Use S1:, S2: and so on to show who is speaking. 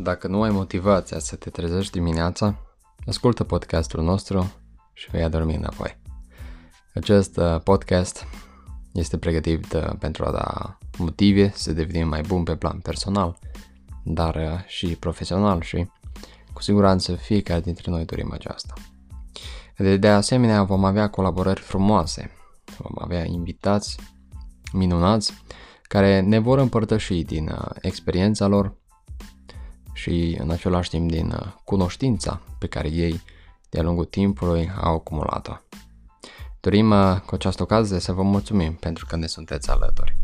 S1: dacă nu ai motivația să te trezești dimineața, ascultă podcastul nostru și vei adormi înapoi. Acest uh, podcast este pregătit uh, pentru a da motive să devenim mai bun pe plan personal, dar uh, și profesional și cu siguranță fiecare dintre noi dorim aceasta. De, de asemenea vom avea colaborări frumoase, vom avea invitați minunați care ne vor împărtăși din experiența lor și în același timp din uh, cunoștința pe care ei de-a lungul timpului au acumulat-o. Dorim uh, cu această ocazie să vă mulțumim pentru că ne sunteți alături.